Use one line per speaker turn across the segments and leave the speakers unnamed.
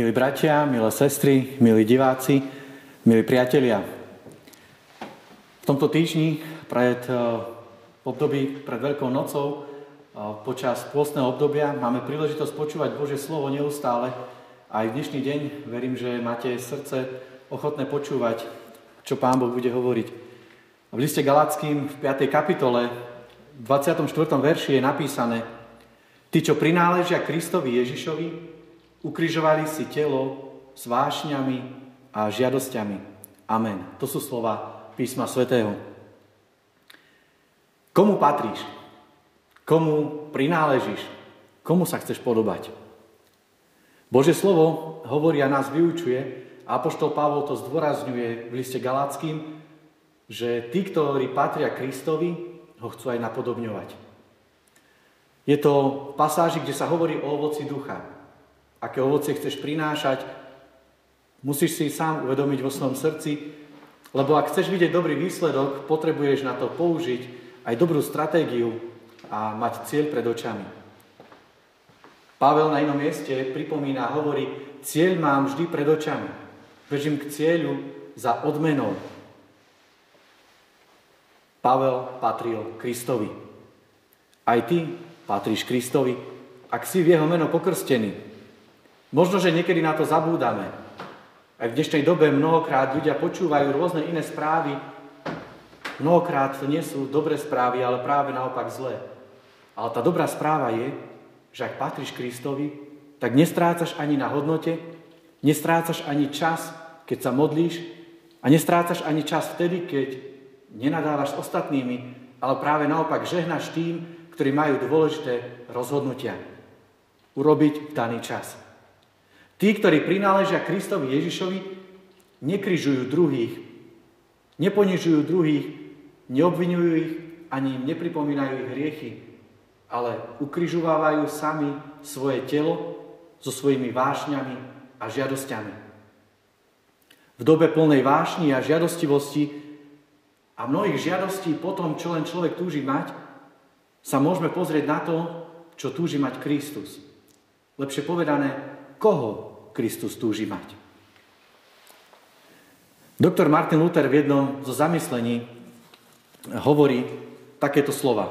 Milí bratia, milé sestry, milí diváci, milí priatelia. V tomto týždni pred eh, období, pred Veľkou nocou, eh, počas pôstneho obdobia máme príležitosť počúvať Božie slovo neustále. Aj v dnešný deň verím, že máte srdce ochotné počúvať, čo Pán Boh bude hovoriť. V liste Galackým v 5. kapitole v 24. verši je napísané Tí, čo prináležia Kristovi Ježišovi, Ukrižovali si telo s vášňami a žiadosťami. Amen. To sú slova písma svätého. Komu patríš? Komu prináležíš? Komu sa chceš podobať? Bože slovo hovorí a nás vyučuje a Apoštol Pavol to zdôrazňuje v liste Galackým, že tí, ktorí patria Kristovi, ho chcú aj napodobňovať. Je to v pasáži, kde sa hovorí o ovoci ducha aké ovocie chceš prinášať, musíš si sám uvedomiť vo svojom srdci, lebo ak chceš vidieť dobrý výsledok, potrebuješ na to použiť aj dobrú stratégiu a mať cieľ pred očami. Pavel na inom mieste pripomína hovorí, cieľ mám vždy pred očami. Bežím k cieľu za odmenou. Pavel patril Kristovi. Aj ty patríš Kristovi, ak si v jeho meno pokrstený. Možno, že niekedy na to zabúdame. Aj v dnešnej dobe mnohokrát ľudia počúvajú rôzne iné správy. Mnohokrát to nie sú dobré správy, ale práve naopak zlé. Ale tá dobrá správa je, že ak patríš Kristovi, tak nestrácaš ani na hodnote, nestrácaš ani čas, keď sa modlíš a nestrácaš ani čas vtedy, keď nenadávaš ostatnými, ale práve naopak žehnaš tým, ktorí majú dôležité rozhodnutia urobiť v daný čas. Tí, ktorí prináležia Kristovi Ježišovi, nekryžujú druhých, neponižujú druhých, neobvinujú ich, ani nepripomínajú ich hriechy, ale ukryžovávajú sami svoje telo so svojimi vášňami a žiadosťami. V dobe plnej vášni a žiadostivosti a mnohých žiadostí po tom, čo len človek túži mať, sa môžeme pozrieť na to, čo túži mať Kristus. Lepšie povedané, koho Kristus túži mať. Doktor Martin Luther v jednom zo zamyslení hovorí takéto slova.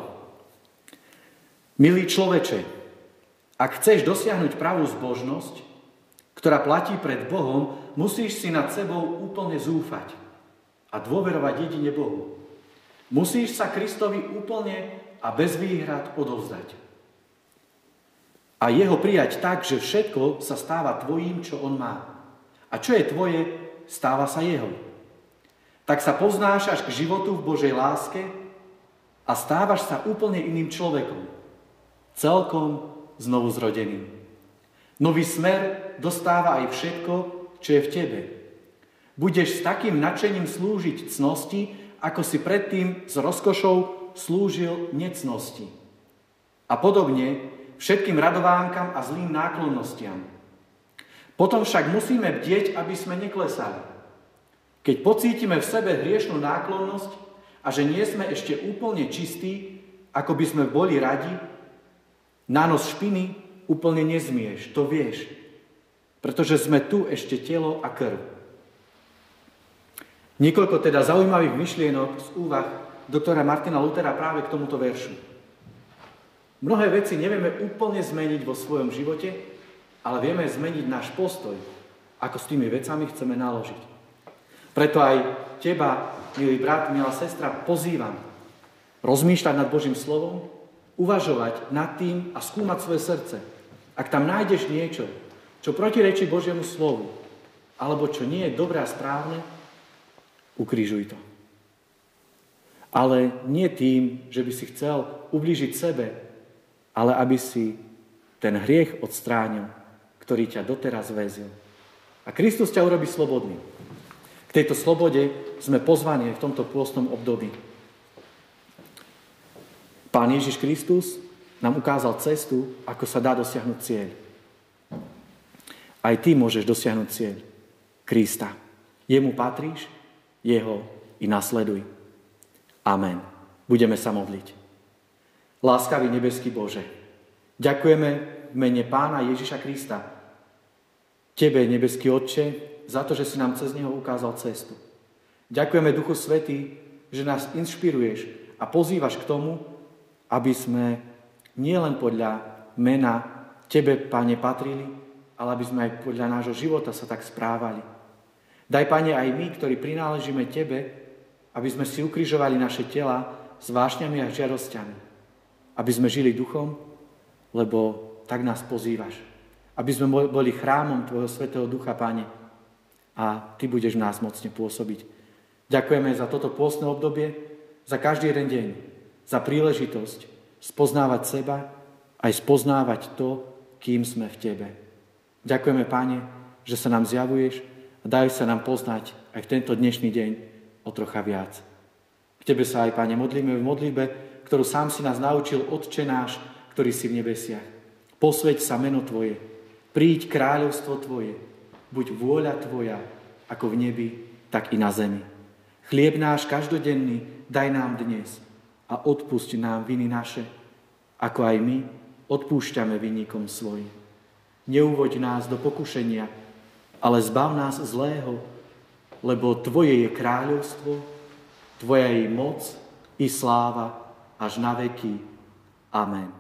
Milý človeče, ak chceš dosiahnuť pravú zbožnosť, ktorá platí pred Bohom, musíš si nad sebou úplne zúfať a dôverovať jedine Bohu. Musíš sa Kristovi úplne a bez výhrad odovzdať a jeho prijať tak, že všetko sa stáva tvojím, čo on má. A čo je tvoje, stáva sa jeho. Tak sa poznášaš k životu v Božej láske a stávaš sa úplne iným človekom. Celkom znovu zrodeným. Nový smer dostáva aj všetko, čo je v tebe. Budeš s takým nadšením slúžiť cnosti, ako si predtým s rozkošou slúžil necnosti. A podobne všetkým radovánkam a zlým náklonnostiam. Potom však musíme bdieť, aby sme neklesali. Keď pocítime v sebe hriešnú náklonnosť a že nie sme ešte úplne čistí, ako by sme boli radi, na nos špiny úplne nezmieš, to vieš. Pretože sme tu ešte telo a krv. Niekoľko teda zaujímavých myšlienok z úvah doktora Martina Lutera práve k tomuto veršu. Mnohé veci nevieme úplne zmeniť vo svojom živote, ale vieme zmeniť náš postoj, ako s tými vecami chceme naložiť. Preto aj teba, milý brat, milá sestra, pozývam rozmýšľať nad Božím slovom, uvažovať nad tým a skúmať svoje srdce. Ak tam nájdeš niečo, čo protirečí Božiemu slovu, alebo čo nie je dobré a správne, ukrižuj to. Ale nie tým, že by si chcel ublížiť sebe ale aby si ten hriech odstránil, ktorý ťa doteraz väzil. A Kristus ťa urobí slobodný. K tejto slobode sme pozvaní v tomto pôstnom období. Pán Ježiš Kristus nám ukázal cestu, ako sa dá dosiahnuť cieľ. Aj ty môžeš dosiahnuť cieľ. Krista. Jemu patríš, jeho i nasleduj. Amen. Budeme sa modliť. Láskavý nebeský Bože, ďakujeme v mene Pána Ježiša Krista. Tebe, nebeský Otče, za to, že si nám cez Neho ukázal cestu. Ďakujeme Duchu Svetý, že nás inšpiruješ a pozývaš k tomu, aby sme nielen podľa mena Tebe, Pane, patrili, ale aby sme aj podľa nášho života sa tak správali. Daj, Pane, aj my, ktorí prináležíme Tebe, aby sme si ukrižovali naše tela s vášňami a žiarosťami. Aby sme žili duchom, lebo tak nás pozývaš aby sme boli chrámom Tvojho Svetého Ducha, Pane, a Ty budeš nás mocne pôsobiť. Ďakujeme za toto pôstne obdobie, za každý jeden deň, za príležitosť spoznávať seba, aj spoznávať to, kým sme v Tebe. Ďakujeme, Pane, že sa nám zjavuješ a dajú sa nám poznať aj v tento dnešný deň o trocha viac. K Tebe sa aj, Pane, modlíme v modlitbe, ktorú sám si nás naučil, Otče náš, ktorý si v nebesiach. Posveď sa meno Tvoje, Príď kráľovstvo Tvoje, buď vôľa Tvoja, ako v nebi, tak i na zemi. Chlieb náš každodenný daj nám dnes a odpusť nám viny naše, ako aj my odpúšťame vinníkom svojim. Neuvoď nás do pokušenia, ale zbav nás zlého, lebo Tvoje je kráľovstvo, Tvoja je moc i sláva až na veky. Amen.